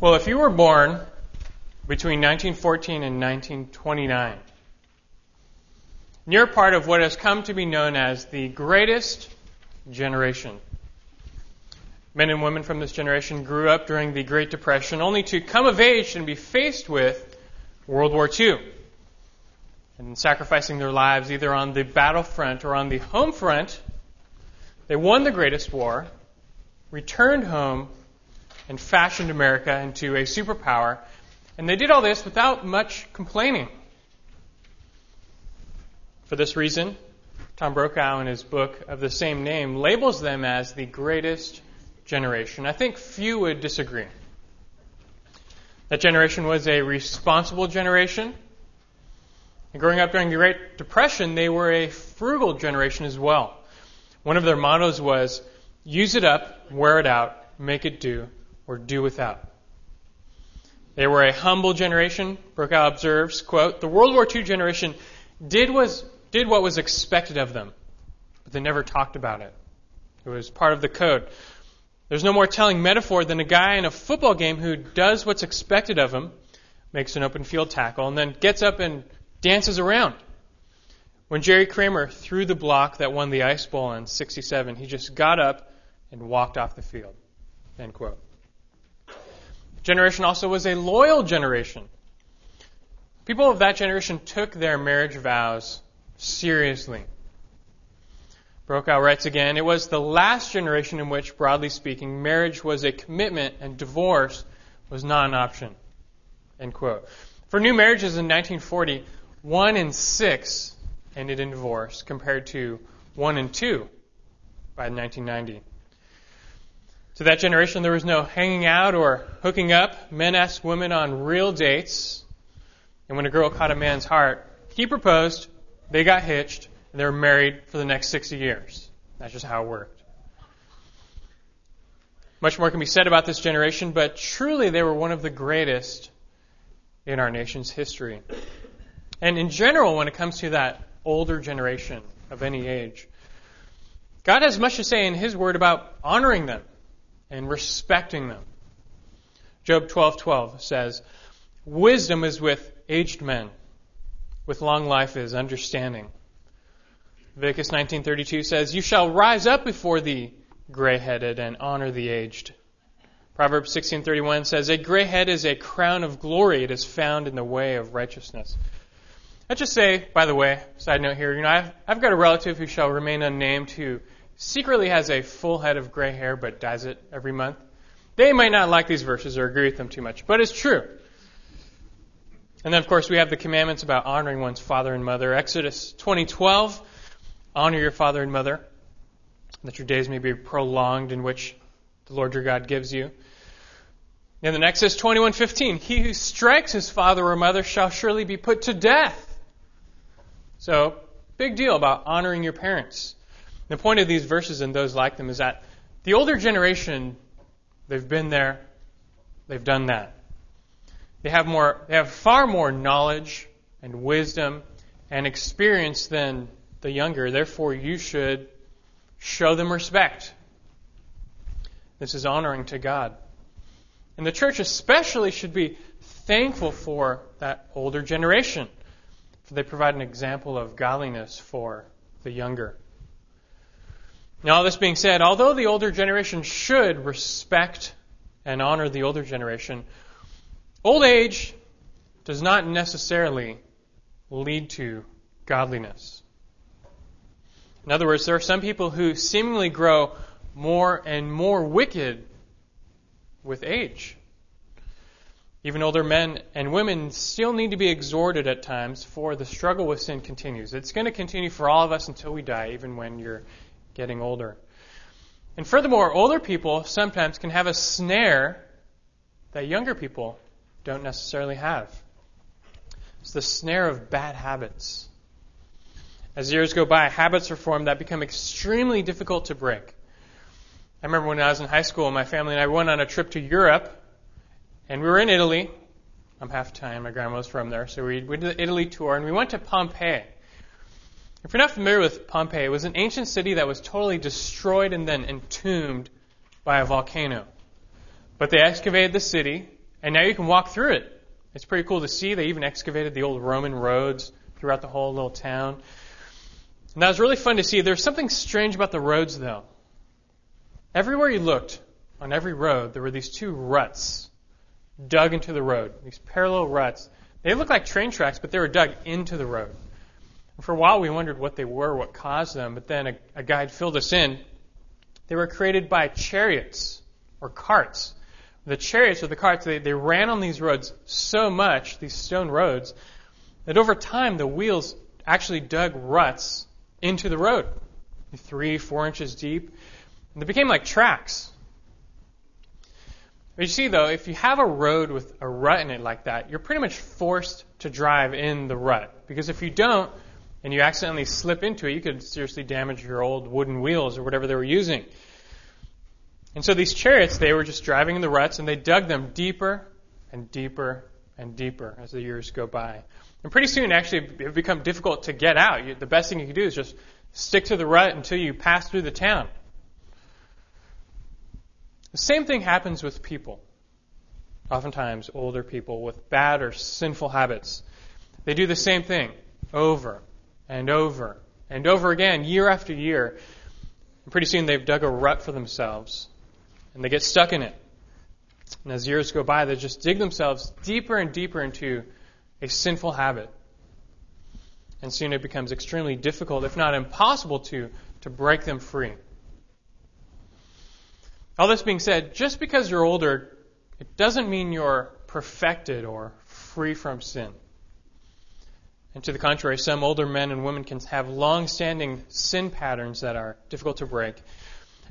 Well, if you were born between 1914 and 1929, you're part of what has come to be known as the greatest generation. Men and women from this generation grew up during the Great Depression only to come of age and be faced with World War II and sacrificing their lives either on the battlefront or on the home front. They won the greatest war, returned home, and fashioned America into a superpower. And they did all this without much complaining. For this reason, Tom Brokaw, in his book of the same name, labels them as the greatest generation. I think few would disagree. That generation was a responsible generation. And growing up during the Great Depression, they were a frugal generation as well. One of their mottos was use it up, wear it out, make it do, or do without. They were a humble generation. Brokaw observes, quote, the World War II generation did, was, did what was expected of them, but they never talked about it. It was part of the code. There's no more telling metaphor than a guy in a football game who does what's expected of him, makes an open field tackle, and then gets up and dances around. When Jerry Kramer threw the block that won the Ice Bowl in 67, he just got up and walked off the field. End quote generation also was a loyal generation. People of that generation took their marriage vows seriously. Brokaw writes again, it was the last generation in which, broadly speaking, marriage was a commitment and divorce was not an option. End quote. For new marriages in 1940, one in six ended in divorce compared to one in two by 1990. To that generation, there was no hanging out or hooking up. Men asked women on real dates. And when a girl caught a man's heart, he proposed, they got hitched, and they were married for the next 60 years. That's just how it worked. Much more can be said about this generation, but truly they were one of the greatest in our nation's history. And in general, when it comes to that older generation of any age, God has much to say in His Word about honoring them and respecting them. Job 12:12 says, "Wisdom is with aged men; with long life is understanding." Leviticus 19:32 says, "You shall rise up before the gray-headed and honor the aged." Proverbs 16:31 says, "A gray head is a crown of glory; it is found in the way of righteousness." I just say, by the way, side note here, you know, I've, I've got a relative who shall remain unnamed who secretly has a full head of gray hair but dyes it every month. They might not like these verses or agree with them too much, but it's true. And then, of course, we have the commandments about honoring one's father and mother. Exodus 20:12, honor your father and mother, that your days may be prolonged in which the Lord your God gives you. And then Exodus 21:15, he who strikes his father or mother shall surely be put to death. So, big deal about honoring your parents. The point of these verses and those like them is that the older generation, they've been there, they've done that. They have more, they have far more knowledge and wisdom and experience than the younger. Therefore, you should show them respect. This is honoring to God. And the church especially should be thankful for that older generation, for they provide an example of godliness for the younger. Now, all this being said, although the older generation should respect and honor the older generation, old age does not necessarily lead to godliness. In other words, there are some people who seemingly grow more and more wicked with age. Even older men and women still need to be exhorted at times, for the struggle with sin continues. It's going to continue for all of us until we die, even when you're getting older. And furthermore, older people sometimes can have a snare that younger people don't necessarily have. It's the snare of bad habits. As years go by, habits are formed that become extremely difficult to break. I remember when I was in high school, my family and I went on a trip to Europe, and we were in Italy. I'm half Italian, my grandma was from there, so we went to the Italy tour, and we went to Pompeii. If you're not familiar with Pompeii, it was an ancient city that was totally destroyed and then entombed by a volcano. But they excavated the city And now you can walk through it. It's pretty cool to see. They even excavated the old Roman roads throughout the whole little town. And that was really fun to see. There's something strange about the roads, though. Everywhere you looked, on every road, there were these two ruts dug into the road, these parallel ruts. They looked like train tracks, but they were dug into the road. For a while, we wondered what they were, what caused them, but then a, a guide filled us in. They were created by chariots or carts. The chariots or the carts, they, they ran on these roads so much, these stone roads, that over time the wheels actually dug ruts into the road, three, four inches deep. And they became like tracks. But you see, though, if you have a road with a rut in it like that, you're pretty much forced to drive in the rut. Because if you don't, and you accidentally slip into it, you could seriously damage your old wooden wheels or whatever they were using. And so these chariots, they were just driving in the ruts, and they dug them deeper and deeper and deeper as the years go by. And pretty soon, actually, it become difficult to get out. You, the best thing you can do is just stick to the rut until you pass through the town. The same thing happens with people. Oftentimes, older people with bad or sinful habits. They do the same thing over and over and over again, year after year. And pretty soon, they've dug a rut for themselves and they get stuck in it. And as years go by, they just dig themselves deeper and deeper into a sinful habit. And soon it becomes extremely difficult, if not impossible, to, to break them free. All this being said, just because you're older, it doesn't mean you're perfected or free from sin. And to the contrary, some older men and women can have long standing sin patterns that are difficult to break.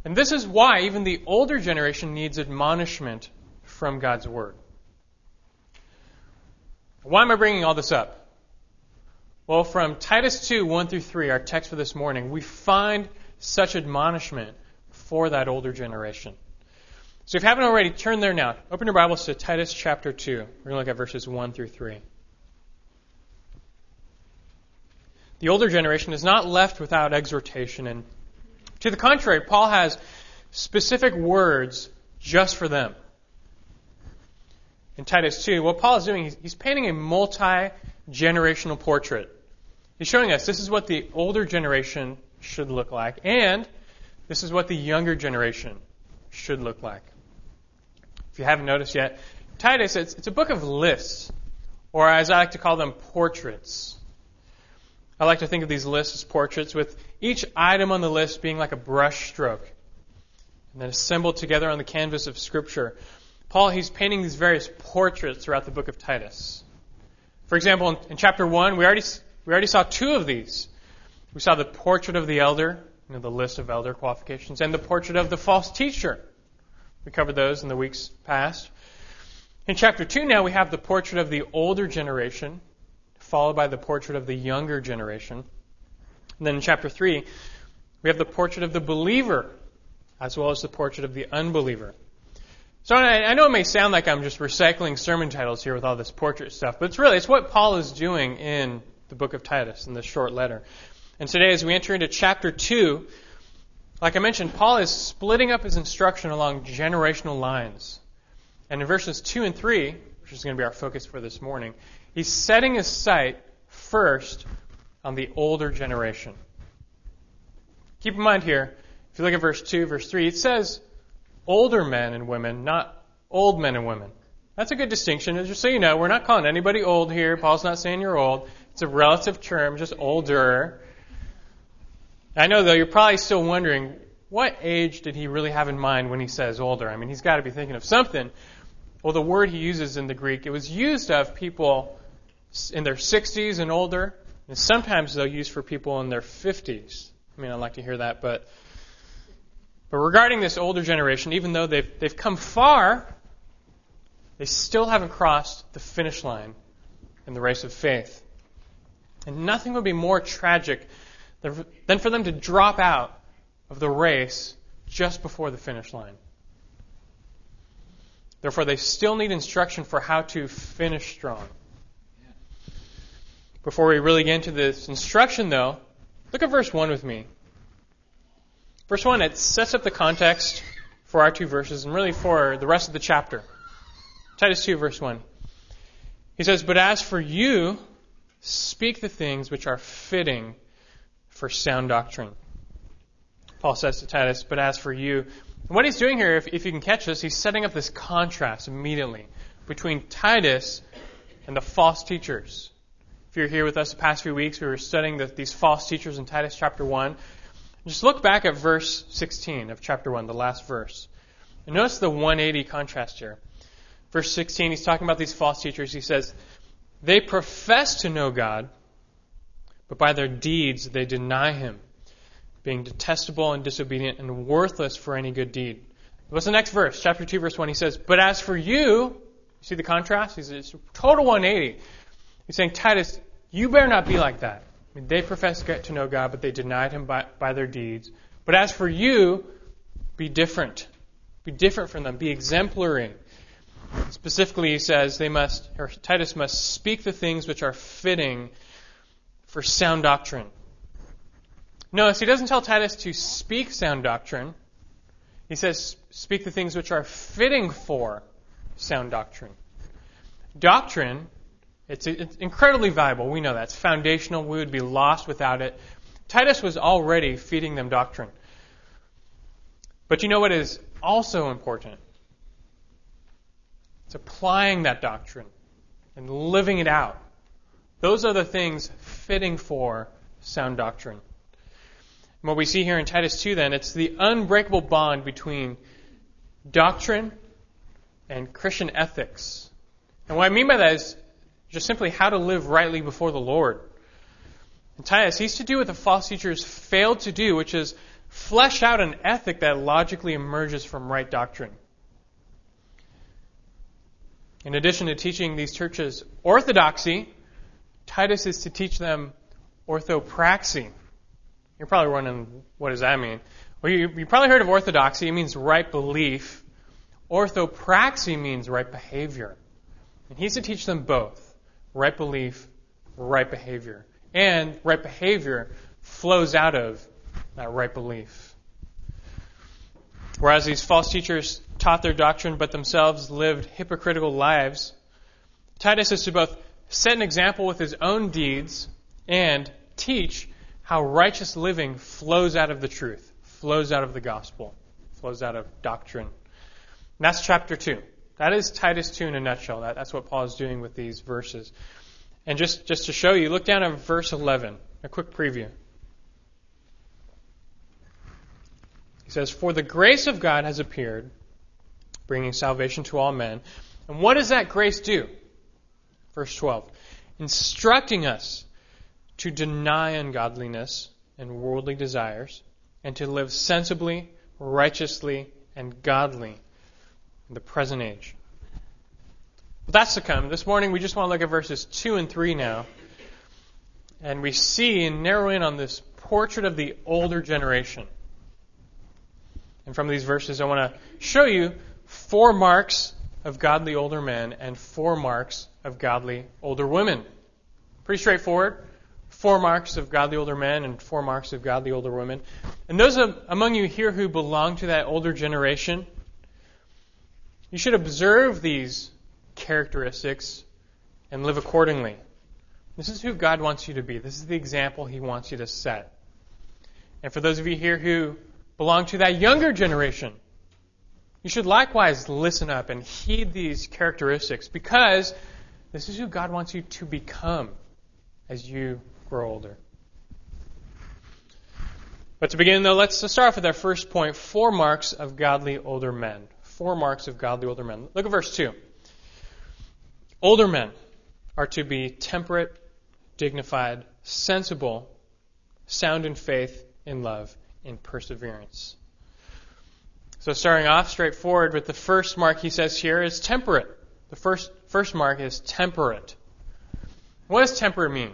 And this is why even the older generation needs admonishment from God's Word. Why am I bringing all this up? Well, from Titus 2, 1 through 3, our text for this morning, we find such admonishment for that older generation. So if you haven't already, turn there now. Open your Bibles to Titus chapter 2. We're going to look at verses 1 through 3. The older generation is not left without exhortation, and to the contrary, Paul has specific words just for them. In Titus 2, what Paul is doing, he's painting a multi generational portrait. He's showing us this is what the older generation should look like, and this is what the younger generation should look like. If you haven't noticed yet, Titus, it's, it's a book of lists, or as I like to call them, portraits. I like to think of these lists as portraits, with each item on the list being like a brush stroke, and then assembled together on the canvas of Scripture. Paul, he's painting these various portraits throughout the book of Titus. For example, in, in chapter 1, we already, we already saw two of these. We saw the portrait of the elder, you know, the list of elder qualifications, and the portrait of the false teacher. We covered those in the weeks past. In chapter 2 now, we have the portrait of the older generation, followed by the portrait of the younger generation. And then in chapter 3, we have the portrait of the believer, as well as the portrait of the unbeliever. So I, know it may sound like I'm just recycling sermon titles here with all this portrait stuff, but it's really, it's what Paul is doing in the book of Titus, in this short letter. And today, as we enter into chapter 2, like I mentioned, Paul is splitting up his instruction along generational lines. And in verses 2 and 3, which is going to be our focus for this morning, He's setting his sight first on the older generation. Keep in mind here, if you look at verse 2, verse 3, it says older men and women, not old men and women. That's a good distinction. Just so you know, we're not calling anybody old here. Paul's not saying you're old. It's a relative term, just older. I know, though, you're probably still wondering, what age did he really have in mind when he says older? I mean, he's got to be thinking of something. Well, the word he uses in the Greek, it was used of people in their 60s and older, and sometimes they'll use for people in their 50s. I mean, I'd like to hear that, but but regarding this older generation, even though they've they've come far, they still haven't crossed the finish line in the race of faith. And nothing would be more tragic than for them to drop out of the race just before the finish line. Therefore, they still need instruction for how to finish strong. Before we really get into this instruction, though, look at verse 1 with me. Verse 1, it sets up the context for our two verses and really for the rest of the chapter. Titus 2, verse 1. He says, But as for you, speak the things which are fitting for sound doctrine. Paul says to Titus, But as for you, and what he's doing here, if, if you can catch this, he's setting up this contrast immediately between Titus and the false teachers. If you're here with us the past few weeks, we were studying the, these false teachers in Titus chapter 1. Just look back at verse 16 of chapter 1, the last verse. And notice the 180 contrast here. Verse 16, he's talking about these false teachers. He says, They profess to know God, but by their deeds they deny Him being detestable and disobedient and worthless for any good deed. What's the next verse? Chapter 2, verse 1. He says, But as for you, you see the contrast? He's it's total 180. He's saying, Titus, you better not be like that. I mean, they profess to know God, but they denied him by, by their deeds. But as for you, be different. Be different from them. Be exemplary. Specifically, he says they must, or Titus must speak the things which are fitting for sound doctrine. Notice he doesn't tell Titus to speak sound doctrine. He says, speak the things which are fitting for sound doctrine. Doctrine, it's, it's incredibly valuable. We know that. It's foundational. We would be lost without it. Titus was already feeding them doctrine. But you know what is also important? It's applying that doctrine and living it out. Those are the things fitting for sound doctrine. And what we see here in Titus 2 then, it's the unbreakable bond between doctrine and Christian ethics. And what I mean by that is just simply how to live rightly before the Lord. And Titus, he's to do what the false teachers failed to do, which is flesh out an ethic that logically emerges from right doctrine. In addition to teaching these churches orthodoxy, Titus is to teach them orthopraxy. You're probably wondering, what does that mean? Well, you, you probably heard of orthodoxy. It means right belief. Orthopraxy means right behavior. And he's to teach them both right belief, right behavior. And right behavior flows out of that right belief. Whereas these false teachers taught their doctrine but themselves lived hypocritical lives, Titus is to both set an example with his own deeds and teach how righteous living flows out of the truth, flows out of the gospel, flows out of doctrine. And that's chapter 2. That is Titus 2 in a nutshell. That, that's what Paul is doing with these verses. And just, just to show you, look down at verse 11, a quick preview. He says, For the grace of God has appeared, bringing salvation to all men. And what does that grace do? Verse 12. Instructing us to deny ungodliness and worldly desires, and to live sensibly, righteously, and godly the present age. But that's to come. This morning we just want to look at verses 2 and 3 now. And we see and narrow in on this portrait of the older generation. And from these verses, I want to show you four marks of godly older men and four marks of godly older women. Pretty straightforward four marks of godly older men and four marks of godly older women. And those among you here who belong to that older generation, you should observe these characteristics and live accordingly. This is who God wants you to be. This is the example He wants you to set. And for those of you here who belong to that younger generation, you should likewise listen up and heed these characteristics because this is who God wants you to become as you grow older. But to begin, though, let's start off with our first point four marks of godly older men. Four marks of godly older men. Look at verse 2. Older men are to be temperate, dignified, sensible, sound in faith, in love, in perseverance. So, starting off straightforward with the first mark he says here is temperate. The first, first mark is temperate. What does temperate mean?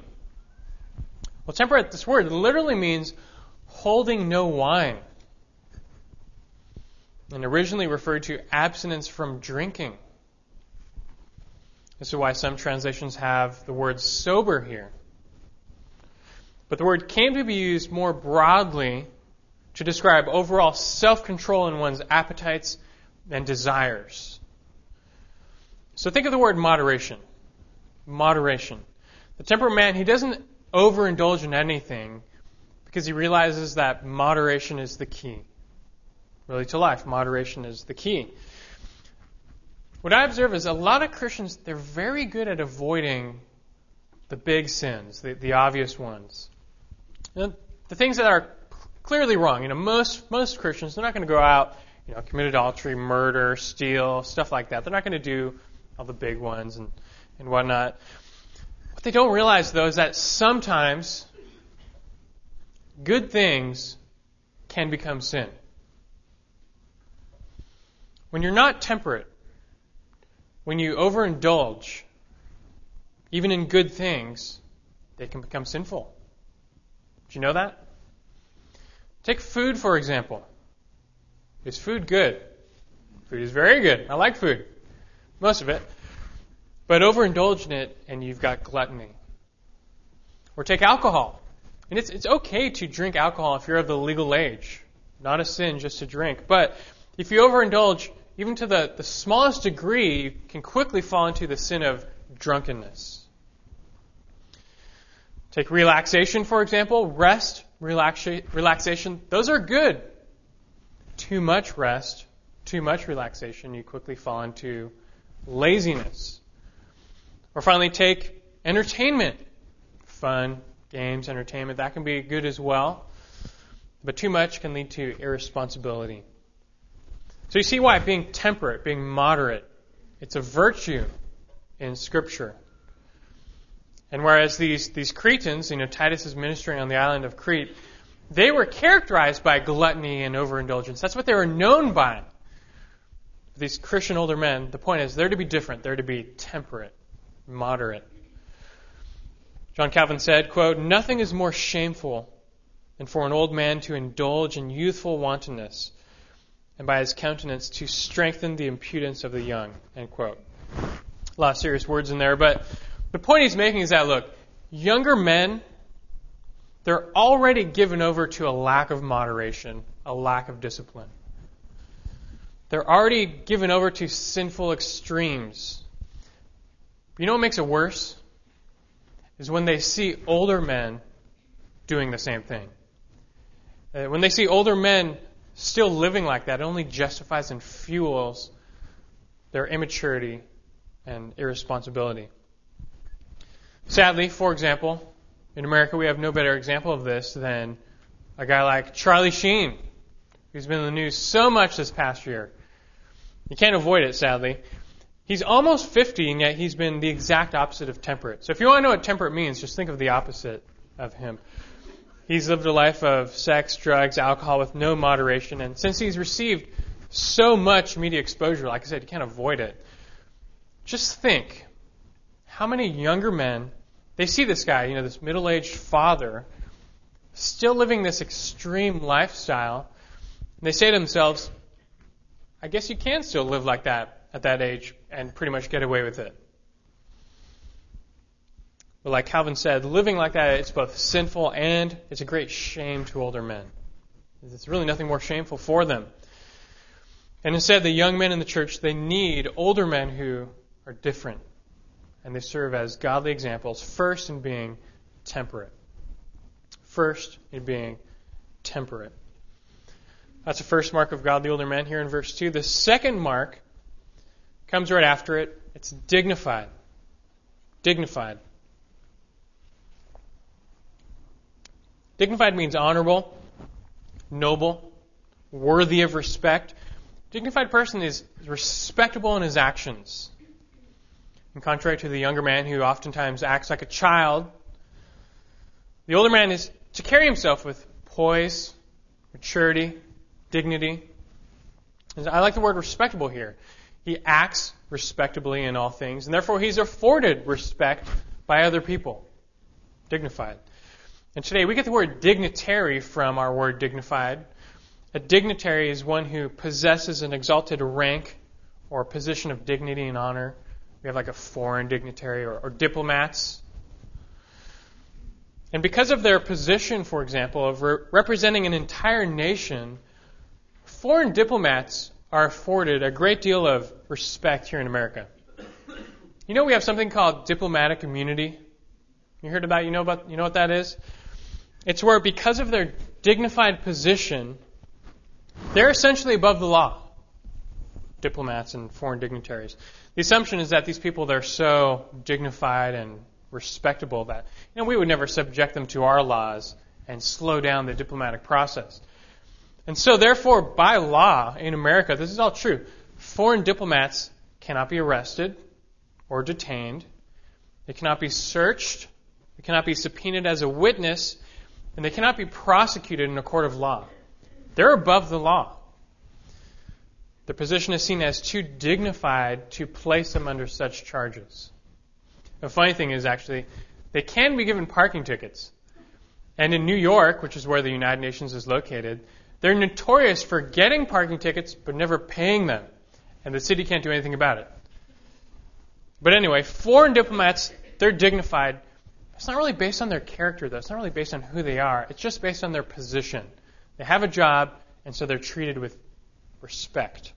Well, temperate, this word literally means holding no wine. And originally referred to abstinence from drinking. This is why some translations have the word sober here. But the word came to be used more broadly to describe overall self control in one's appetites and desires. So think of the word moderation. Moderation. The temperate man, he doesn't overindulge in anything because he realizes that moderation is the key. Really, to life, moderation is the key. What I observe is a lot of Christians, they're very good at avoiding the big sins, the, the obvious ones. The things that are clearly wrong. You know, most, most Christians, they're not going to go out, you know, commit adultery, murder, steal, stuff like that. They're not going to do all the big ones and, and whatnot. What they don't realize, though, is that sometimes good things can become sin. When you're not temperate, when you overindulge, even in good things, they can become sinful. Do you know that? Take food, for example. Is food good? Food is very good. I like food. Most of it. But overindulge in it and you've got gluttony. Or take alcohol. And it's, it's okay to drink alcohol if you're of the legal age. Not a sin just to drink. But if you overindulge, even to the, the smallest degree, you can quickly fall into the sin of drunkenness. Take relaxation, for example. Rest, relaxa- relaxation, those are good. Too much rest, too much relaxation, you quickly fall into laziness. Or finally, take entertainment. Fun, games, entertainment, that can be good as well. But too much can lead to irresponsibility. So you see why being temperate, being moderate, it's a virtue in Scripture. And whereas these, these Cretans, you know, Titus is ministering on the island of Crete, they were characterized by gluttony and overindulgence. That's what they were known by. These Christian older men, the point is they're to be different. They're to be temperate, moderate. John Calvin said, quote, Nothing is more shameful than for an old man to indulge in youthful wantonness and by his countenance to strengthen the impudence of the young. End quote. A lot of serious words in there, but the point he's making is that look, younger men, they're already given over to a lack of moderation, a lack of discipline. They're already given over to sinful extremes. You know what makes it worse? Is when they see older men doing the same thing. Uh, when they see older men still living like that, only justifies and fuels their immaturity and irresponsibility. Sadly, for example, in America we have no better example of this than a guy like Charlie Sheen, who's been in the news so much this past year. You can't avoid it, sadly. He's almost 50, and yet he's been the exact opposite of temperate. So if you want to know what temperate means, just think of the opposite of him. He's lived a life of sex, drugs, alcohol with no moderation, and since he's received so much media exposure, like I said, you can't avoid it. Just think how many younger men they see this guy, you know, this middle-aged father, still living this extreme lifestyle, and they say to themselves, "I guess you can still live like that at that age and pretty much get away with it." But like Calvin said, living like that, it's both sinful and it's a great shame to older men. There's really nothing more shameful for them. And instead, the young men in the church, they need older men who are different. And they serve as godly examples, first in being temperate. First in being temperate. That's the first mark of godly older men here in verse 2. The second mark comes right after it. It's dignified. Dignified. Dignified means honorable, noble, worthy of respect. Dignified person is respectable in his actions. And contrary to the younger man who oftentimes acts like a child, the older man is to carry himself with poise, maturity, dignity. I like the word respectable here. He acts respectably in all things, and therefore he's afforded respect by other people. Dignified. And today we get the word dignitary from our word dignified. A dignitary is one who possesses an exalted rank or position of dignity and honor. We have like a foreign dignitary or, or diplomats. And because of their position, for example, of re- representing an entire nation, foreign diplomats are afforded a great deal of respect here in America. You know we have something called diplomatic immunity. You heard about you know about you know what that is? It's where because of their dignified position, they're essentially above the law. Diplomats and foreign dignitaries. The assumption is that these people they're so dignified and respectable that you know we would never subject them to our laws and slow down the diplomatic process. And so therefore by law in America, this is all true. Foreign diplomats cannot be arrested or detained. They cannot be searched. They cannot be subpoenaed as a witness. And they cannot be prosecuted in a court of law. They're above the law. Their position is seen as too dignified to place them under such charges. The funny thing is, actually, they can be given parking tickets. And in New York, which is where the United Nations is located, they're notorious for getting parking tickets but never paying them. And the city can't do anything about it. But anyway, foreign diplomats, they're dignified. It's not really based on their character, though. It's not really based on who they are. It's just based on their position. They have a job, and so they're treated with respect.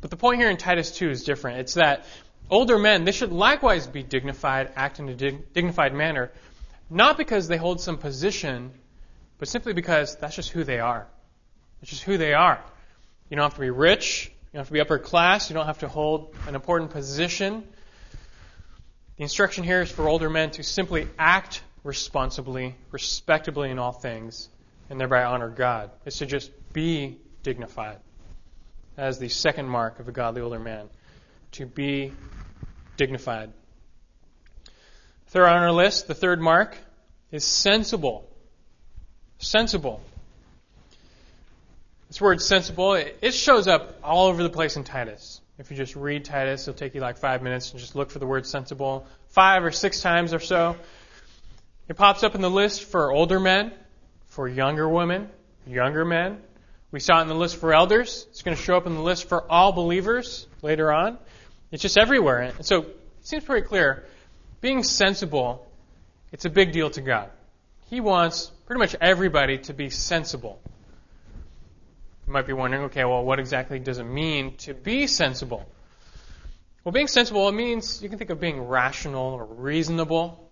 But the point here in Titus 2 is different. It's that older men, they should likewise be dignified, act in a dig- dignified manner, not because they hold some position, but simply because that's just who they are. It's just who they are. You don't have to be rich. You don't have to be upper class. You don't have to hold an important position. The instruction here is for older men to simply act responsibly, respectably in all things, and thereby honor God. It's to just be dignified. As the second mark of a godly older man. To be dignified. Third on our list, the third mark is sensible. Sensible. This word sensible, it shows up all over the place in Titus. If you just read Titus, it'll take you like five minutes and just look for the word sensible five or six times or so. It pops up in the list for older men, for younger women, younger men. We saw it in the list for elders. It's going to show up in the list for all believers later on. It's just everywhere. And so it seems pretty clear. Being sensible, it's a big deal to God. He wants pretty much everybody to be sensible. You might be wondering, okay, well, what exactly does it mean to be sensible? Well, being sensible, it means you can think of being rational or reasonable.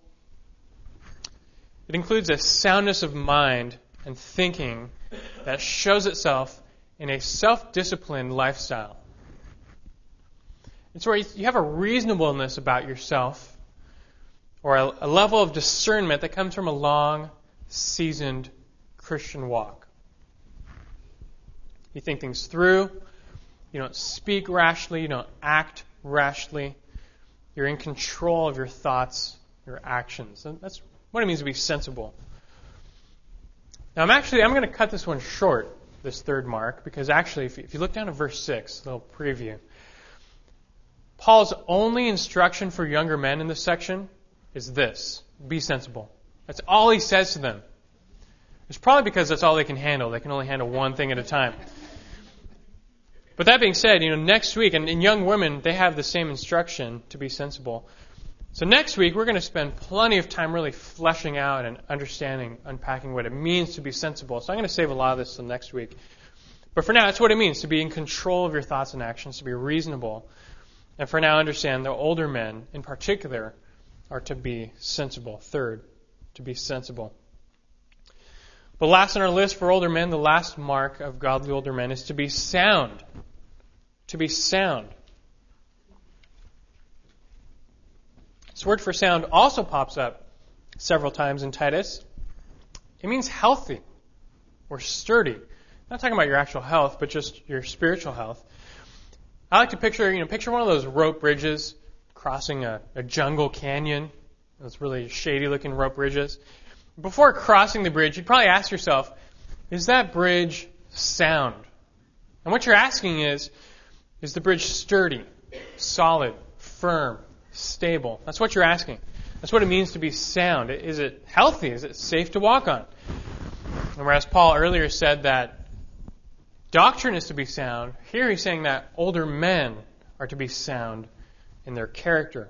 It includes a soundness of mind and thinking that shows itself in a self disciplined lifestyle. It's where you have a reasonableness about yourself or a, a level of discernment that comes from a long, seasoned Christian walk. You think things through. You don't speak rashly. You don't act rashly. You're in control of your thoughts, your actions. And that's what it means to be sensible. Now, I'm actually I'm going to cut this one short, this third mark, because actually, if you, if you look down at verse six, a little preview. Paul's only instruction for younger men in this section is this: be sensible. That's all he says to them. It's probably because that's all they can handle. They can only handle one thing at a time. But that being said, you know, next week, and, and young women, they have the same instruction to be sensible. So next week, we're going to spend plenty of time really fleshing out and understanding, unpacking what it means to be sensible. So I'm going to save a lot of this till next week. But for now, that's what it means to be in control of your thoughts and actions, to be reasonable. And for now, understand the older men, in particular, are to be sensible. Third, to be sensible. But last on our list for older men, the last mark of godly older men is to be sound. To be sound. This word for sound also pops up several times in Titus. It means healthy or sturdy. I'm not talking about your actual health, but just your spiritual health. I like to picture, you know, picture one of those rope bridges crossing a, a jungle canyon. Those really shady looking rope bridges before crossing the bridge, you'd probably ask yourself, is that bridge sound? And what you're asking is, is the bridge sturdy, solid, firm, stable? That's what you're asking. That's what it means to be sound. Is it healthy? Is it safe to walk on? And whereas Paul earlier said that doctrine is to be sound, here he's saying that older men are to be sound in their character.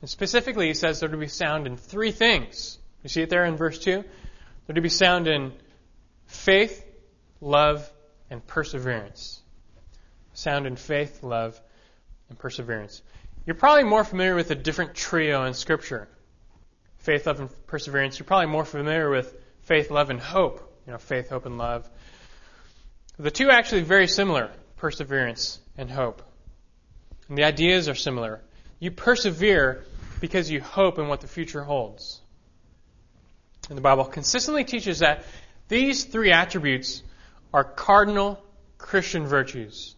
And specifically, he says they're to be sound in three things. You see it there in verse 2? They're to be sound in faith, love, and perseverance. Sound in faith, love, and perseverance. You're probably more familiar with a different trio in Scripture faith, love, and perseverance. You're probably more familiar with faith, love, and hope. You know, faith, hope, and love. The two are actually very similar perseverance and hope. And the ideas are similar. You persevere because you hope in what the future holds. And the Bible consistently teaches that these three attributes are cardinal Christian virtues.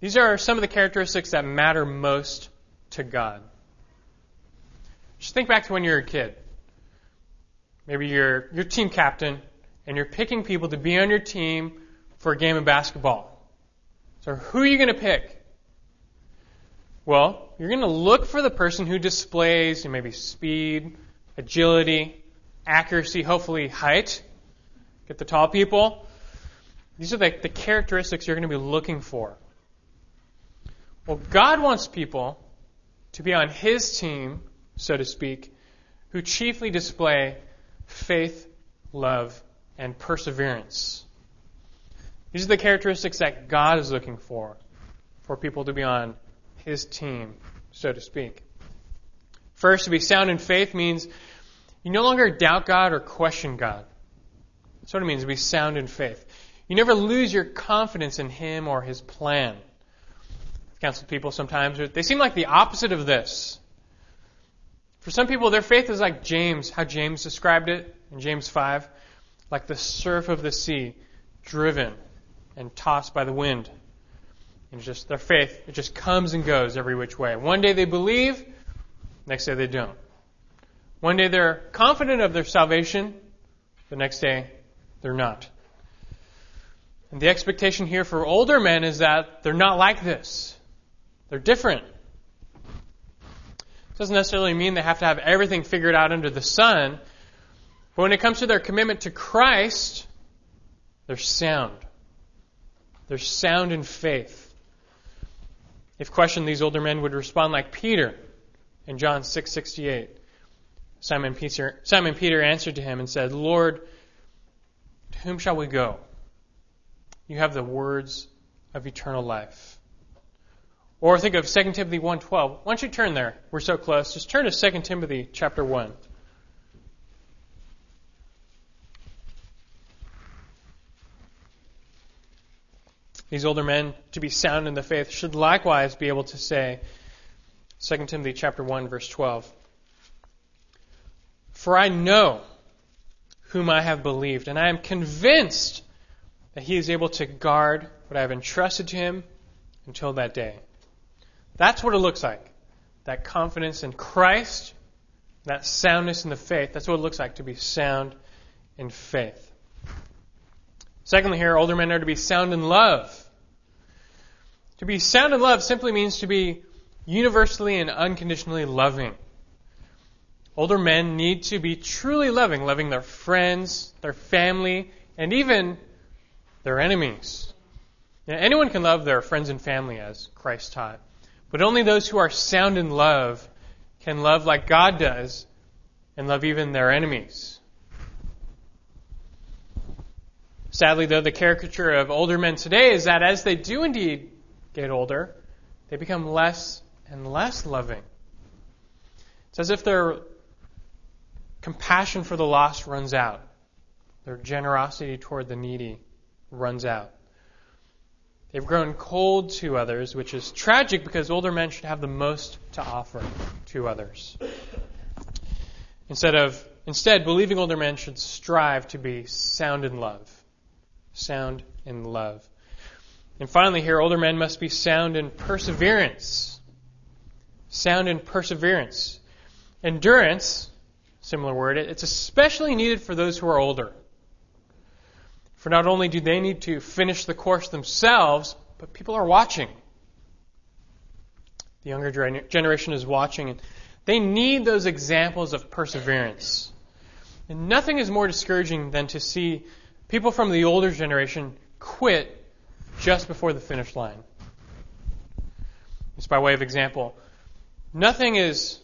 These are some of the characteristics that matter most to God. Just think back to when you were a kid. Maybe you're your team captain and you're picking people to be on your team for a game of basketball. So who are you going to pick? Well, you're going to look for the person who displays maybe speed, agility, accuracy, hopefully height. Get the tall people. These are the, the characteristics you're going to be looking for. Well, God wants people to be on His team, so to speak, who chiefly display faith, love, and perseverance. These are the characteristics that God is looking for, for people to be on His team, so to speak. First, to be sound in faith means you no longer doubt God or question God. That's what it means to be sound in faith. You never lose your confidence in Him or His plan. I've counseled people sometimes, they seem like the opposite of this. For some people, their faith is like James, how James described it in James 5, like the surf of the sea, driven and tossed by the wind. And just their faith, it just comes and goes every which way. One day they believe, next day they don't. One day they're confident of their salvation, the next day they're not. And the expectation here for older men is that they're not like this. They're different. It doesn't necessarily mean they have to have everything figured out under the sun, but when it comes to their commitment to Christ, they're sound. They're sound in faith. If questioned, these older men would respond like Peter in John 6:68. Simon Peter, Simon Peter answered to him and said, Lord, to whom shall we go? You have the words of eternal life. Or think of 2 Timothy 1.12. Why don't you turn there? We're so close. Just turn to 2 Timothy chapter 1. These older men, to be sound in the faith, should likewise be able to say, 2 Timothy chapter 1, verse 12. For I know whom I have believed, and I am convinced that he is able to guard what I have entrusted to him until that day. That's what it looks like. That confidence in Christ, that soundness in the faith, that's what it looks like to be sound in faith. Secondly, here, older men are to be sound in love. To be sound in love simply means to be universally and unconditionally loving. Older men need to be truly loving, loving their friends, their family, and even their enemies. Now, anyone can love their friends and family, as Christ taught, but only those who are sound in love can love like God does and love even their enemies. Sadly, though, the caricature of older men today is that as they do indeed get older, they become less and less loving. It's as if their compassion for the lost runs out. Their generosity toward the needy runs out. They've grown cold to others, which is tragic because older men should have the most to offer to others. Instead of instead, believing older men should strive to be sound in love. Sound in love. And finally, here, older men must be sound in perseverance. Sound in perseverance. Endurance similar word. It's especially needed for those who are older. For not only do they need to finish the course themselves, but people are watching. The younger generation is watching, and they need those examples of perseverance. And nothing is more discouraging than to see people from the older generation quit just before the finish line. Just by way of example, nothing is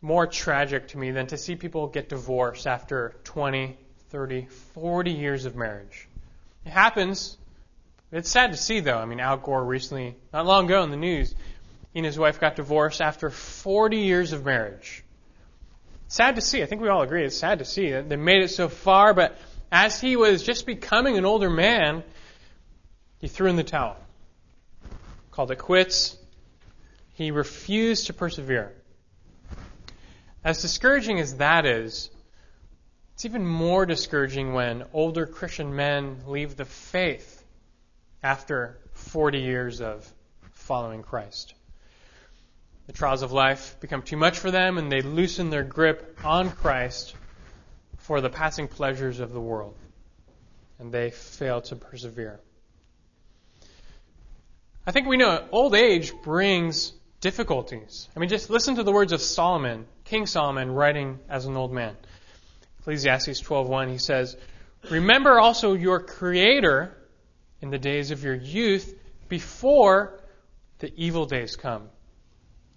more tragic to me than to see people get divorced after 20, 30, 40 years of marriage. It happens. It's sad to see, though. I mean, Al Gore recently, not long ago in the news, he and his wife got divorced after 40 years of marriage. Sad to see. I think we all agree it's sad to see that they made it so far, but as he was just becoming an older man, he threw in the towel, called it quits. He refused to persevere. As discouraging as that is, it's even more discouraging when older Christian men leave the faith after 40 years of following Christ. The trials of life become too much for them and they loosen their grip on Christ for the passing pleasures of the world. And they fail to persevere. I think we know old age brings difficulties. I mean, just listen to the words of Solomon, King Solomon, writing as an old man. Ecclesiastes 12:1 he says, "Remember also your creator in the days of your youth before the evil days come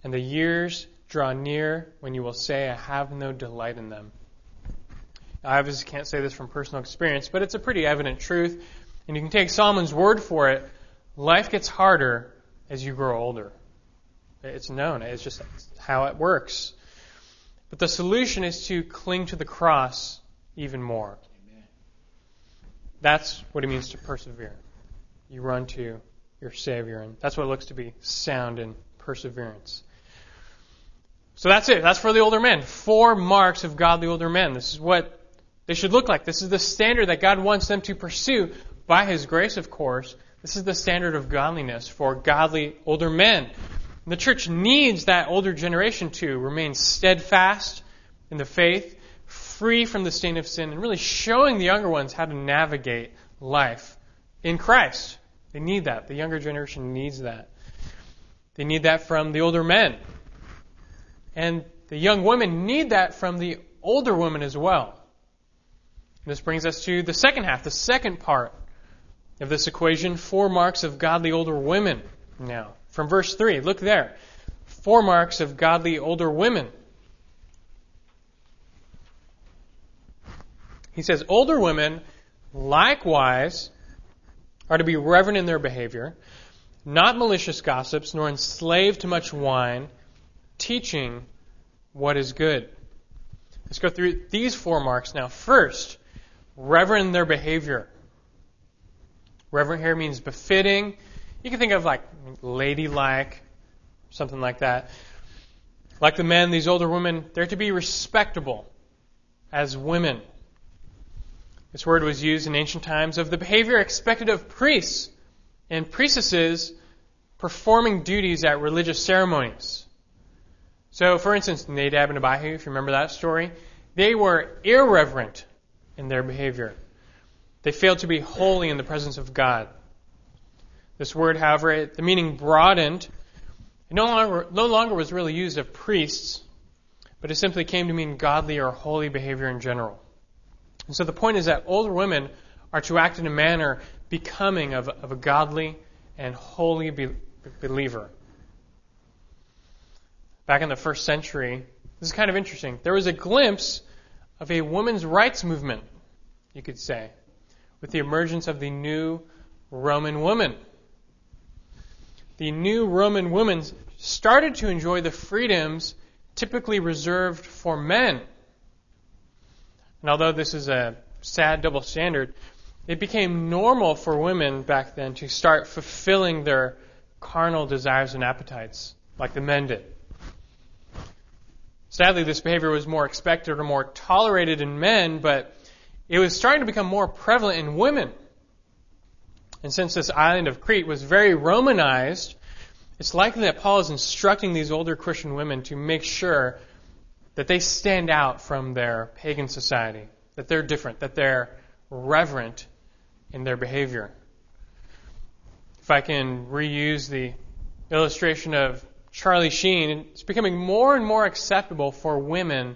and the years draw near when you will say I have no delight in them." I obviously can't say this from personal experience, but it's a pretty evident truth, and you can take Solomon's word for it. Life gets harder as you grow older. It's known. It's just how it works. But the solution is to cling to the cross even more. Amen. That's what it means to persevere. You run to your Savior, and that's what it looks to be sound in perseverance. So that's it. That's for the older men. Four marks of godly older men. This is what they should look like. This is the standard that God wants them to pursue by His grace, of course. This is the standard of godliness for godly older men. The church needs that older generation to remain steadfast in the faith, free from the stain of sin, and really showing the younger ones how to navigate life in Christ. They need that. The younger generation needs that. They need that from the older men. And the young women need that from the older women as well. This brings us to the second half, the second part of this equation four marks of godly older women now from verse 3. Look there. Four marks of godly older women. He says, Older women likewise are to be reverent in their behavior, not malicious gossips, nor enslaved to much wine, teaching what is good. Let's go through these four marks now. First, reverent in their behavior. Reverent here means befitting, you can think of like ladylike, something like that. Like the men, these older women, they're to be respectable as women. This word was used in ancient times of the behavior expected of priests and priestesses performing duties at religious ceremonies. So, for instance, Nadab and Abihu, if you remember that story, they were irreverent in their behavior. They failed to be holy in the presence of God. This word, however, the meaning broadened. It no longer, no longer was really used of priests, but it simply came to mean godly or holy behavior in general. And so the point is that older women are to act in a manner becoming of, of a godly and holy be, believer. Back in the first century, this is kind of interesting. There was a glimpse of a women's rights movement, you could say, with the emergence of the new Roman woman the new Roman women started to enjoy the freedoms typically reserved for men. And although this is a sad double standard, it became normal for women back then to start fulfilling their carnal desires and appetites like the men did. Sadly, this behavior was more expected or more tolerated in men, but it was starting to become more prevalent in women. And since this island of Crete was very Romanized, it's likely that Paul is instructing these older Christian women to make sure that they stand out from their pagan society, that they're different, that they're reverent in their behavior. If I can reuse the illustration of Charlie Sheen, it's becoming more and more acceptable for women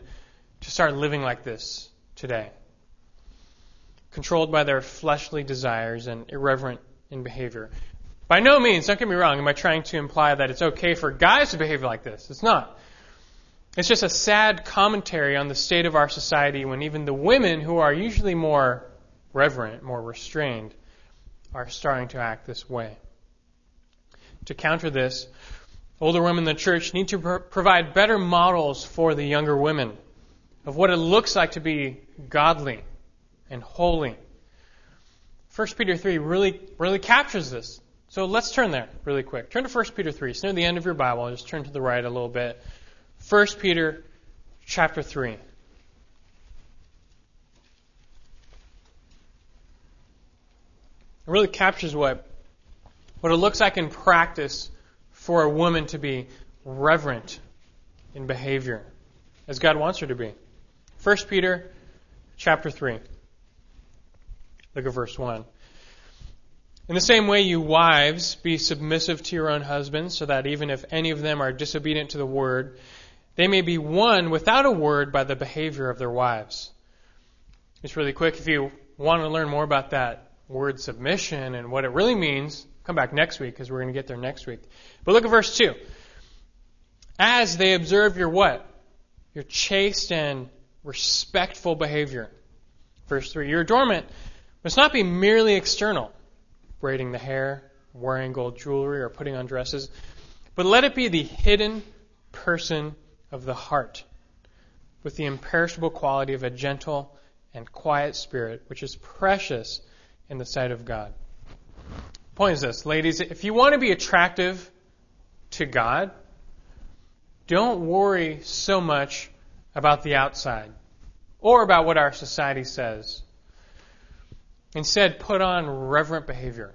to start living like this today controlled by their fleshly desires and irreverent in behavior. By no means, don't get me wrong, am I trying to imply that it's okay for guys to behave like this? It's not. It's just a sad commentary on the state of our society when even the women who are usually more reverent, more restrained, are starting to act this way. To counter this, older women in the church need to pro- provide better models for the younger women of what it looks like to be godly and holy. 1 Peter 3 really, really captures this. So let's turn there really quick. Turn to 1 Peter 3. It's near the end of your Bible. Just turn to the right a little bit. 1 Peter chapter 3. It really captures what, what it looks like in practice for a woman to be reverent in behavior, as God wants her to be. 1 Peter chapter 3. Look at verse 1. In the same way, you wives, be submissive to your own husbands, so that even if any of them are disobedient to the word, they may be won without a word by the behavior of their wives. Just really quick, if you want to learn more about that word submission and what it really means, come back next week because we're going to get there next week. But look at verse 2. As they observe your what? Your chaste and respectful behavior. Verse 3. Your adornment must not be merely external, braiding the hair, wearing gold jewelry, or putting on dresses, but let it be the hidden person of the heart, with the imperishable quality of a gentle and quiet spirit, which is precious in the sight of God. Point is this, ladies, if you want to be attractive to God, don't worry so much about the outside or about what our society says. Instead, put on reverent behavior.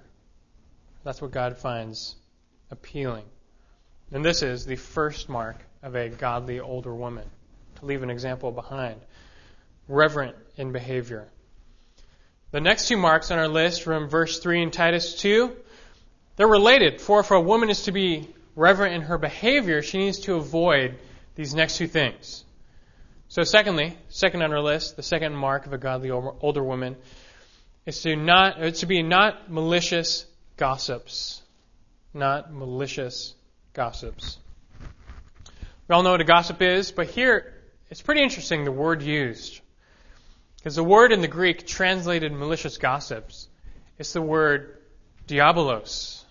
That's what God finds appealing. And this is the first mark of a godly older woman, to leave an example behind. Reverent in behavior. The next two marks on our list from verse 3 in Titus 2, they're related. For if a woman is to be reverent in her behavior, she needs to avoid these next two things. So secondly, second on our list, the second mark of a godly older woman is to not to be not malicious gossips. Not malicious gossips. We all know what a gossip is, but here it's pretty interesting the word used. Because the word in the Greek translated malicious gossips, it's the word diabolos,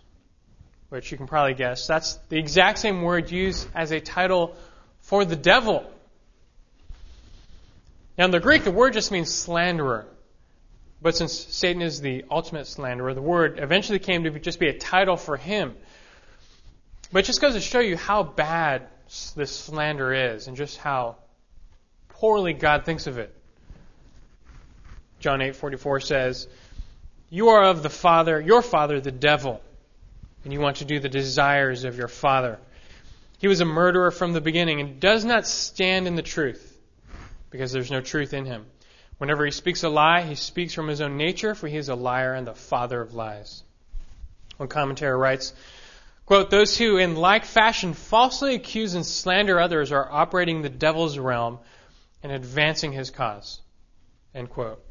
which you can probably guess. That's the exact same word used as a title for the devil. Now in the Greek, the word just means slanderer. But since Satan is the ultimate slanderer, the word eventually came to just be a title for him. But it just goes to show you how bad this slander is and just how poorly God thinks of it. John 8:44 says, "You are of the father, your father the devil, and you want to do the desires of your father. He was a murderer from the beginning and does not stand in the truth, because there's no truth in him." Whenever he speaks a lie, he speaks from his own nature, for he is a liar and the father of lies. One commentator writes, quote, Those who in like fashion falsely accuse and slander others are operating the devil's realm and advancing his cause. End quote.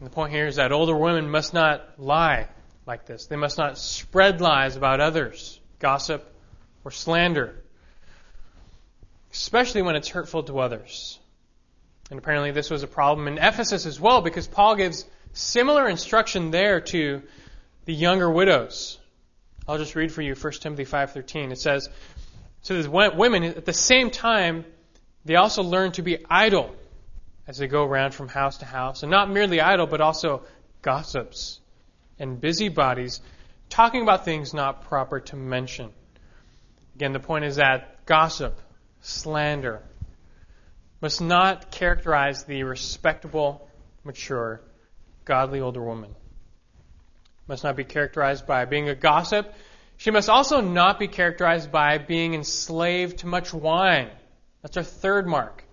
And the point here is that older women must not lie like this. They must not spread lies about others, gossip, or slander, especially when it's hurtful to others. And apparently this was a problem in Ephesus as well because Paul gives similar instruction there to the younger widows. I'll just read for you 1 Timothy 5:13. It says, "So these women at the same time they also learn to be idle as they go around from house to house, and not merely idle but also gossips and busybodies, talking about things not proper to mention." Again, the point is that gossip, slander, must not characterize the respectable, mature, godly older woman. Must not be characterized by being a gossip. She must also not be characterized by being enslaved to much wine. That's our third mark.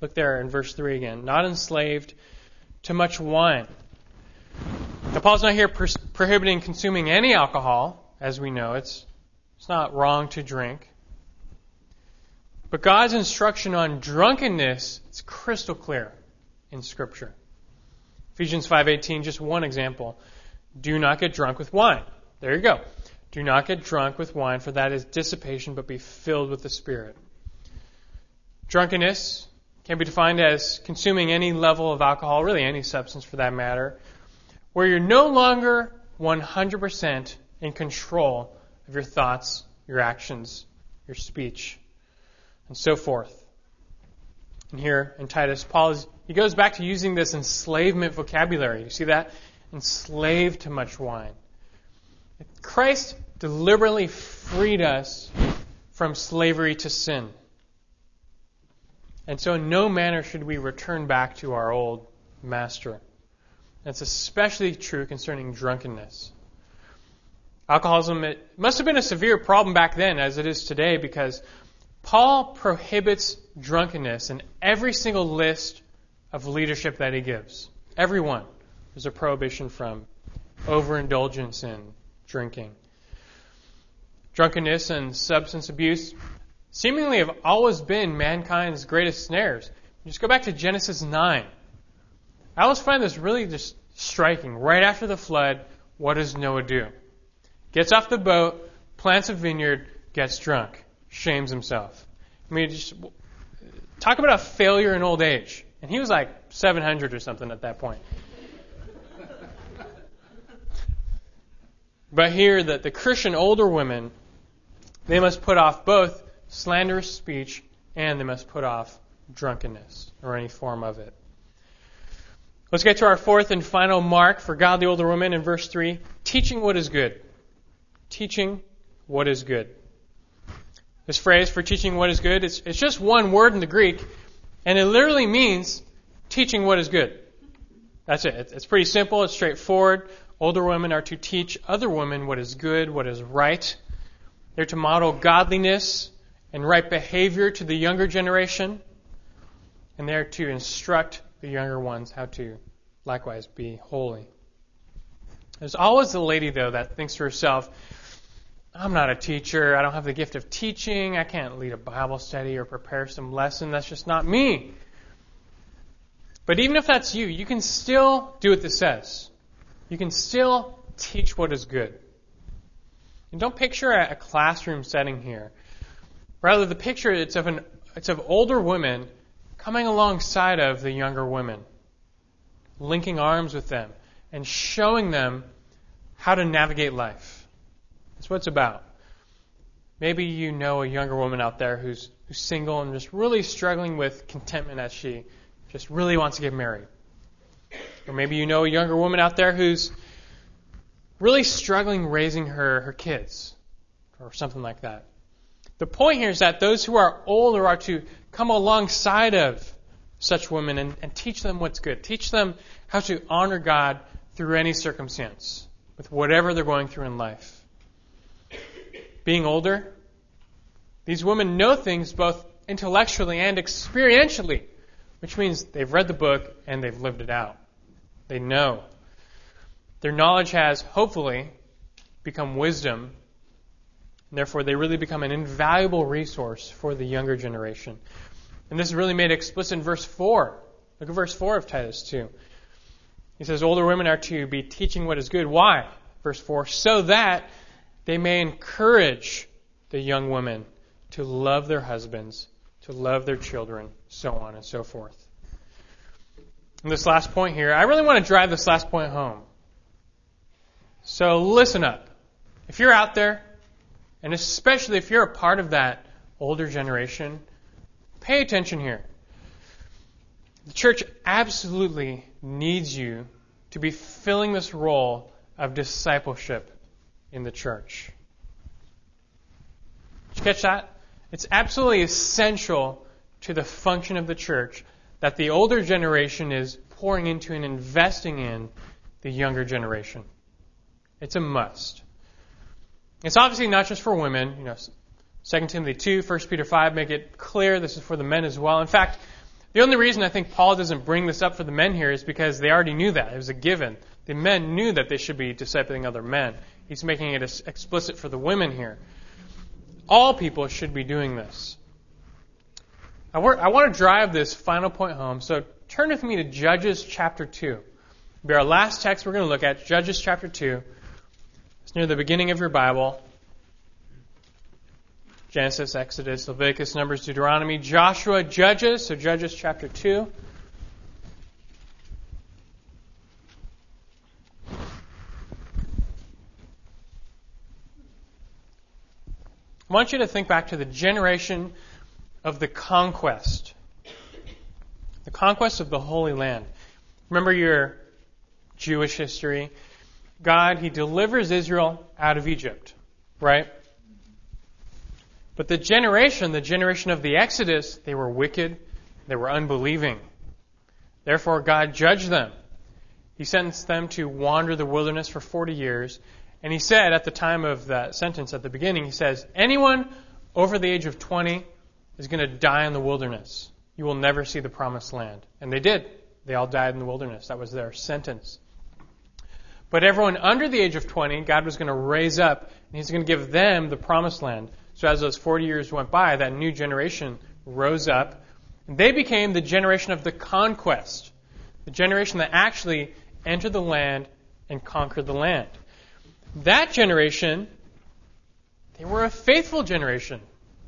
Look there in verse 3 again. Not enslaved to much wine. Now, Paul's not here prohibiting consuming any alcohol, as we know. It's, it's not wrong to drink. But God's instruction on drunkenness is crystal clear in Scripture. Ephesians 5:18, just one example. Do not get drunk with wine. There you go. Do not get drunk with wine, for that is dissipation, but be filled with the Spirit. Drunkenness can be defined as consuming any level of alcohol, really any substance for that matter, where you're no longer 100% in control of your thoughts, your actions, your speech, and so forth. And here in Titus, Paul is, he goes back to using this enslavement vocabulary. You see that? Enslaved to much wine. Christ deliberately freed us from slavery to sin. And so in no manner should we return back to our old master. That's especially true concerning drunkenness. Alcoholism must have been a severe problem back then as it is today because Paul prohibits drunkenness in every single list of leadership that he gives. Every one. A prohibition from overindulgence in drinking. Drunkenness and substance abuse seemingly have always been mankind's greatest snares. Just go back to Genesis 9. I always find this really just striking. Right after the flood, what does Noah do? Gets off the boat, plants a vineyard, gets drunk, shames himself. I mean, just talk about a failure in old age. And he was like 700 or something at that point. but here, that the Christian older women, they must put off both slanderous speech and they must put off drunkenness or any form of it. Let's get to our fourth and final mark for godly older women in verse 3 teaching what is good. Teaching what is good. This phrase for teaching what is good, it's, it's just one word in the Greek, and it literally means teaching what is good. That's it. It's, pretty simple, it's straightforward. Older women are to teach other women what is good, what is right. They're to model godliness and right behavior to the younger generation, and they're to instruct the younger ones how to likewise be holy. There's always the lady, though, that thinks to herself, I'm not a teacher. I don't have the gift of teaching. I can't lead a Bible study or prepare some lesson. That's just not me. But even if that's you, you can still do what this says. You can still teach what is good. And don't picture a classroom setting here. Rather, the picture it's of an it's of older women coming alongside of the younger women, linking arms with them, and showing them how to navigate life. What it's about. Maybe you know a younger woman out there who's, who's single and just really struggling with contentment as she just really wants to get married. Or maybe you know a younger woman out there who's really struggling raising her, her kids or something like that. The point here is that those who are older are to come alongside of such women and, and teach them what's good. Teach them how to honor God through any circumstance, with whatever they're going through in life. Being older, these women know things both intellectually and experientially, which means they've read the book and they've lived it out. They know. Their knowledge has, hopefully, become wisdom and therefore, they really become an invaluable resource for the younger generation. And this is really made explicit in verse 4. Look at verse 4 of Titus 2. He says, Older women are to be teaching what is good. Why? Verse 4 So that they may encourage the young women to love their husbands, to love their children, so on and so forth. And this last point here, I really want to drive this last point home. So listen up. If you're out there and especially if you're a part of that older generation, pay attention here. The church absolutely needs you to be filling this role of discipleship in the church. Did you catch that? It's absolutely essential to the function of the church that the older generation is pouring into and investing in the younger generation. It's a must. It's obviously not just for women. You know, 2 Timothy 2, 1 Peter 5 make it clear this is for the men as well. In fact, the only reason I think Paul doesn't bring this up for the men here is because they already knew that. It was a given. The men knew that they should be discipling other men. He's making it explicit for the women here. All people should be doing this. I want to drive this final point home, so turn with me to Judges chapter 2. It'll be our last text we're going to look at, Judges chapter 2. It's near the beginning of your Bible. Genesis, Exodus, Leviticus, Numbers, Deuteronomy, Joshua, Judges, so Judges chapter 2. I want you to think back to the generation of the conquest. The conquest of the Holy Land. Remember your Jewish history? God, He delivers Israel out of Egypt, right? But the generation, the generation of the Exodus, they were wicked, they were unbelieving. Therefore, God judged them. He sentenced them to wander the wilderness for 40 years. And he said at the time of that sentence at the beginning, he says, anyone over the age of 20 is going to die in the wilderness. You will never see the promised land. And they did. They all died in the wilderness. That was their sentence. But everyone under the age of 20, God was going to raise up, and He's going to give them the promised land. So as those 40 years went by, that new generation rose up. And they became the generation of the conquest, the generation that actually entered the land and conquered the land. That generation, they were a faithful generation.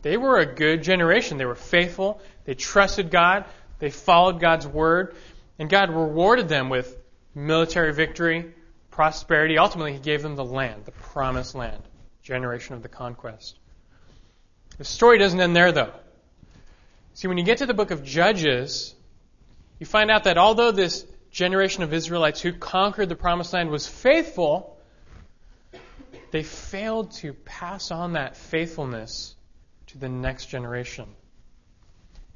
They were a good generation. They were faithful. They trusted God. They followed God's word. And God rewarded them with military victory, prosperity. Ultimately, He gave them the land, the promised land, generation of the conquest. The story doesn't end there, though. See, when you get to the book of Judges, you find out that although this generation of Israelites who conquered the promised land was faithful, they failed to pass on that faithfulness to the next generation.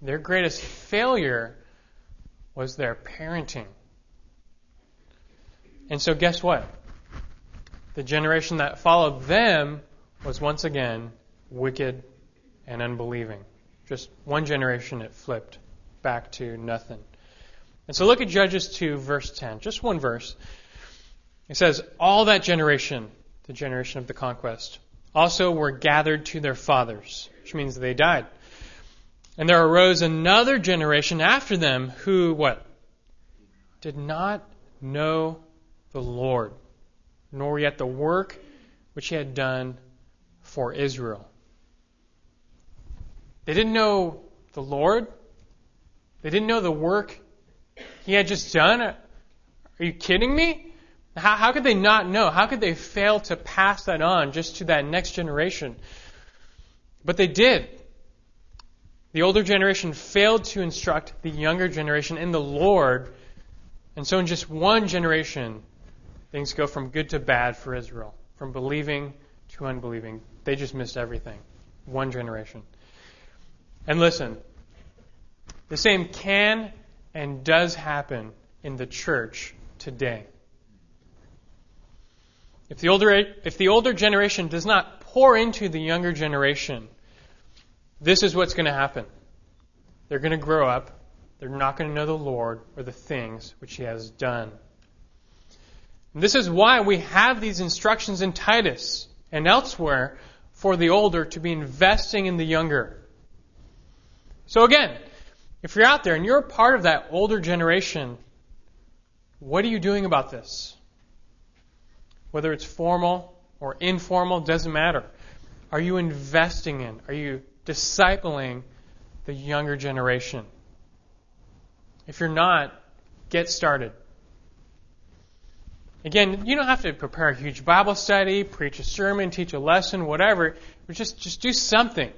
Their greatest failure was their parenting. And so, guess what? The generation that followed them was once again wicked and unbelieving. Just one generation it flipped back to nothing. And so look at Judges 2, verse 10. Just one verse. It says, All that generation, the generation of the conquest, also were gathered to their fathers, which means they died. And there arose another generation after them who, what? Did not know the Lord, nor yet the work which he had done for Israel. They didn't know the Lord. They didn't know the work he had just done. Are you kidding me? How, how could they not know? How could they fail to pass that on just to that next generation? But they did. The older generation failed to instruct the younger generation in the Lord. And so, in just one generation, things go from good to bad for Israel, from believing to unbelieving. They just missed everything. One generation. And listen, the same can and does happen in the church today. If the older, if the older generation does not pour into the younger generation, this is what's going to happen. They're going to grow up. They're not going to know the Lord or the things which He has done. And this is why we have these instructions in Titus and elsewhere for the older to be investing in the younger. So again, if you're out there and you're a part of that older generation, what are you doing about this? Whether it's formal or informal, doesn't matter. Are you investing in? Are you discipling the younger generation? If you're not, get started. Again, you don't have to prepare a huge Bible study, preach a sermon, teach a lesson, whatever. Just, just do something.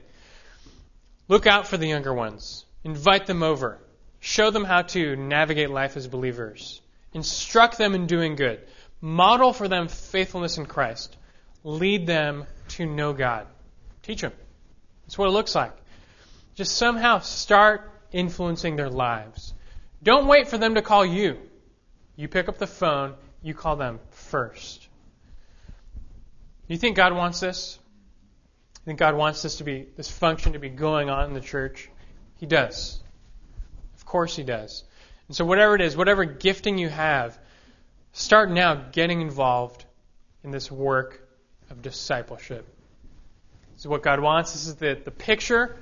Look out for the younger ones. Invite them over. Show them how to navigate life as believers. Instruct them in doing good. Model for them faithfulness in Christ. Lead them to know God. Teach them. That's what it looks like. Just somehow start influencing their lives. Don't wait for them to call you. You pick up the phone, you call them first. You think God wants this? You think God wants this to be this function to be going on in the church? He does. Of course He does. And so, whatever it is, whatever gifting you have, start now getting involved in this work of discipleship. This is what God wants. This is the, the picture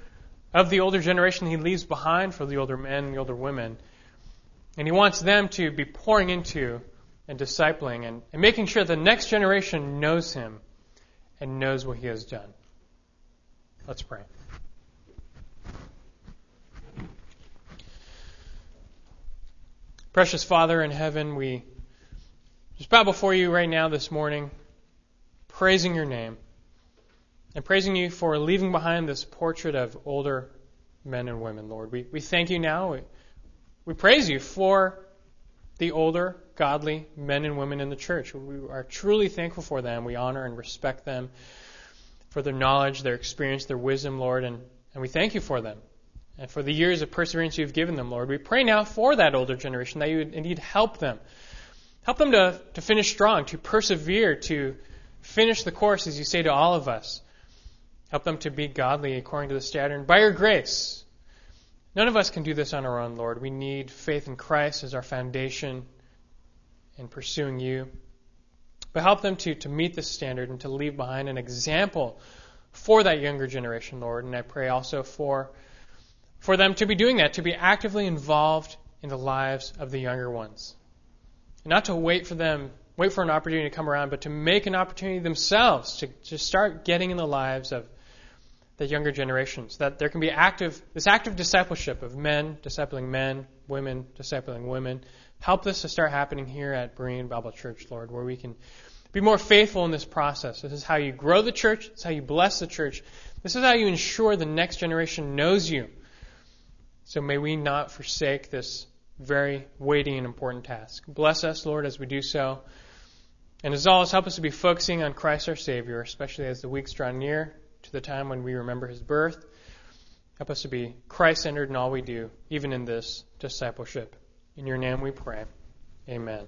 of the older generation He leaves behind for the older men and the older women. And He wants them to be pouring into and discipling and, and making sure the next generation knows Him and knows what He has done. Let's pray. Precious Father in heaven, we just bow before you right now this morning, praising your name and praising you for leaving behind this portrait of older men and women, Lord. We, we thank you now. We, we praise you for the older, godly men and women in the church. We are truly thankful for them. We honor and respect them for their knowledge, their experience, their wisdom, Lord, and, and we thank you for them and for the years of perseverance you've given them, Lord. We pray now for that older generation that you would indeed help them. Help them to, to finish strong, to persevere, to finish the course, as you say to all of us. Help them to be godly according to the standard. By your grace, none of us can do this on our own, Lord. We need faith in Christ as our foundation in pursuing you. But help them to, to meet this standard and to leave behind an example for that younger generation, Lord. And I pray also for, for them to be doing that, to be actively involved in the lives of the younger ones. And not to wait for them, wait for an opportunity to come around, but to make an opportunity themselves to, to start getting in the lives of the younger generations. That there can be active, this active discipleship of men discipling men, women discipling women. Help this to start happening here at Berean Bible Church, Lord, where we can be more faithful in this process. This is how you grow the church. This is how you bless the church. This is how you ensure the next generation knows you. So may we not forsake this very weighty and important task. Bless us, Lord, as we do so. And as always, help us to be focusing on Christ our Savior, especially as the weeks draw near to the time when we remember his birth. Help us to be Christ centered in all we do, even in this discipleship. In your name we pray. Amen.